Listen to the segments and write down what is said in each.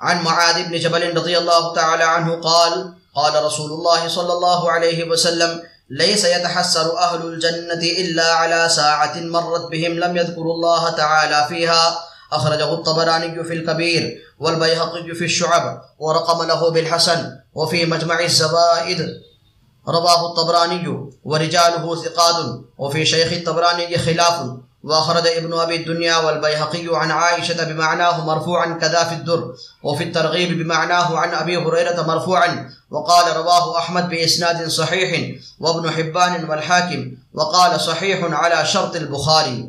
عن معاذ بن جبل رضي الله تعالى عنه قال قال رسول الله صلى الله عليه وسلم ليس يتحسر أهل الجنة إلا على ساعة مرت بهم لم يذكروا الله تعالى فيها أخرجه الطبراني في الكبير والبيهقي في الشعب ورقم له بالحسن وفي مجمع الزوائد. رواه الطبراني ورجاله ثقات وفي شيخ الطبراني خلاف وأخرج ابن أبي الدنيا والبيهقي عن عائشة بمعناه مرفوعا كذا في الدر، وفي الترغيب بمعناه عن أبي هريرة مرفوعا، وقال رواه أحمد بإسناد صحيح وابن حبان والحاكم، وقال صحيح على شرط البخاري.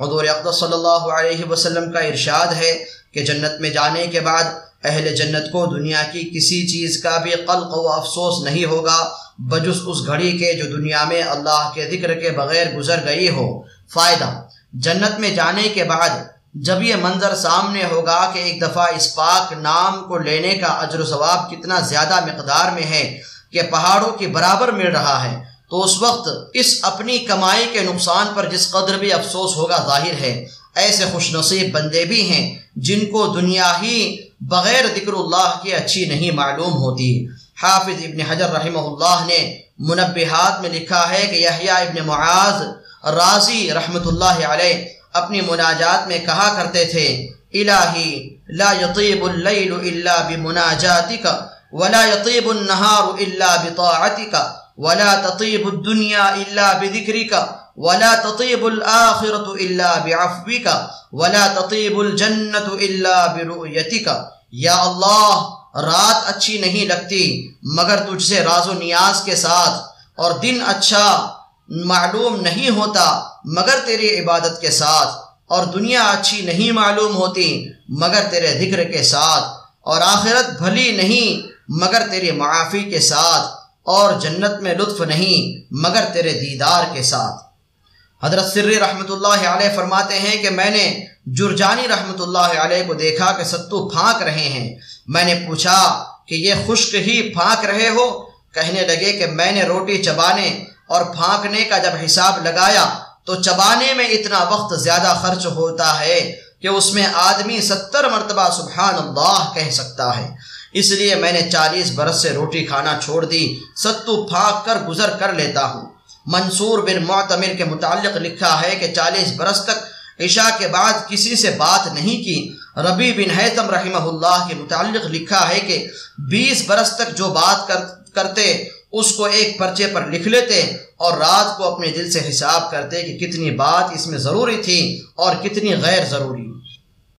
حضور اقدس صلی اللہ علیہ وسلم کا ارشاد ہے کہ جنت میں جانے کے بعد اہل جنت کو دنیا کی کسی چیز کا بھی قلق و افسوس نہیں ہوگا بجس اس گھڑی کے جو دنیا میں اللہ کے ذکر کے بغیر گزر گئی ہو۔ فائدہ جنت میں جانے کے بعد جب یہ منظر سامنے ہوگا کہ ایک دفعہ اس پاک نام کو لینے کا اجر و ثواب کتنا زیادہ مقدار میں ہے کہ پہاڑوں کے برابر مل رہا ہے، تو اس وقت اس اپنی کمائی کے نقصان پر جس قدر بھی افسوس ہوگا ظاہر ہے۔ ایسے خوش نصیب بندے بھی ہیں جن کو دنیا ہی بغیر ذکر اللہ کی اچھی نہیں معلوم ہوتی۔ حافظ ابن حجر رحمہ اللہ نے منبحات میں لکھا ہے کہ یحییٰ ابن معاذ راضی رحمۃ اللہ علیہ اپنی مناجات میں کہا کرتے تھے، الہی، لا یطیب اللیل الا بمناجاتک ولا یطیب النہار الا بطاعتک ولا تطیب الدنیا الا بذکرک ولا تطیب الاخرة الا بعفوک ولا تطیب الجنت الا برؤیتک یا اللہ، رات اچھی نہیں لگتی، مگر تجھ سے راز و نیاز کے ساتھ، اور دن اچھا معلوم نہیں ہوتا، مگر تیری عبادت کے ساتھ، اور دنیا اچھی نہیں معلوم ہوتی، مگر تیرے ذکر کے ساتھ، اور آخرت بھلی نہیں، مگر تیری معافی کے ساتھ، اور جنت میں لطف نہیں، مگر تیرے دیدار کے ساتھ۔ حضرت سری رحمۃ اللہ علیہ فرماتے ہیں کہ میں نے جرجانی رحمۃ اللہ علیہ کو دیکھا کہ ستو پھانک رہے ہیں۔ میں نے پوچھا کہ یہ خشک ہی پھانک رہے ہو؟ کہنے لگے کہ میں نے روٹی چبانے اور پھانکنے کا جب حساب لگایا تو چبانے میں اتنا وقت زیادہ خرچ ہوتا ہے کہ اس میں آدمی ستر مرتبہ سبحان اللہ کہہ سکتا ہے۔ اس لیے میں نے چالیس برس سے روٹی کھانا چھوڑ دی، ستو پھانک کر گزر کر لیتا ہوں۔ منصور بن معتمر کے متعلق لکھا ہے کہ چالیس برس تک عشاء کے بعد کسی سے بات نہیں کی۔ ربی بن حیتم رحمہ اللہ کے متعلق لکھا ہے کہ بیس برس تک جو بات کرتے، اس کو ایک پرچے پر لکھ لیتے اور رات کو اپنے دل سے حساب کرتے کہ کتنی بات اس میں ضروری تھی اور کتنی غیر ضروری۔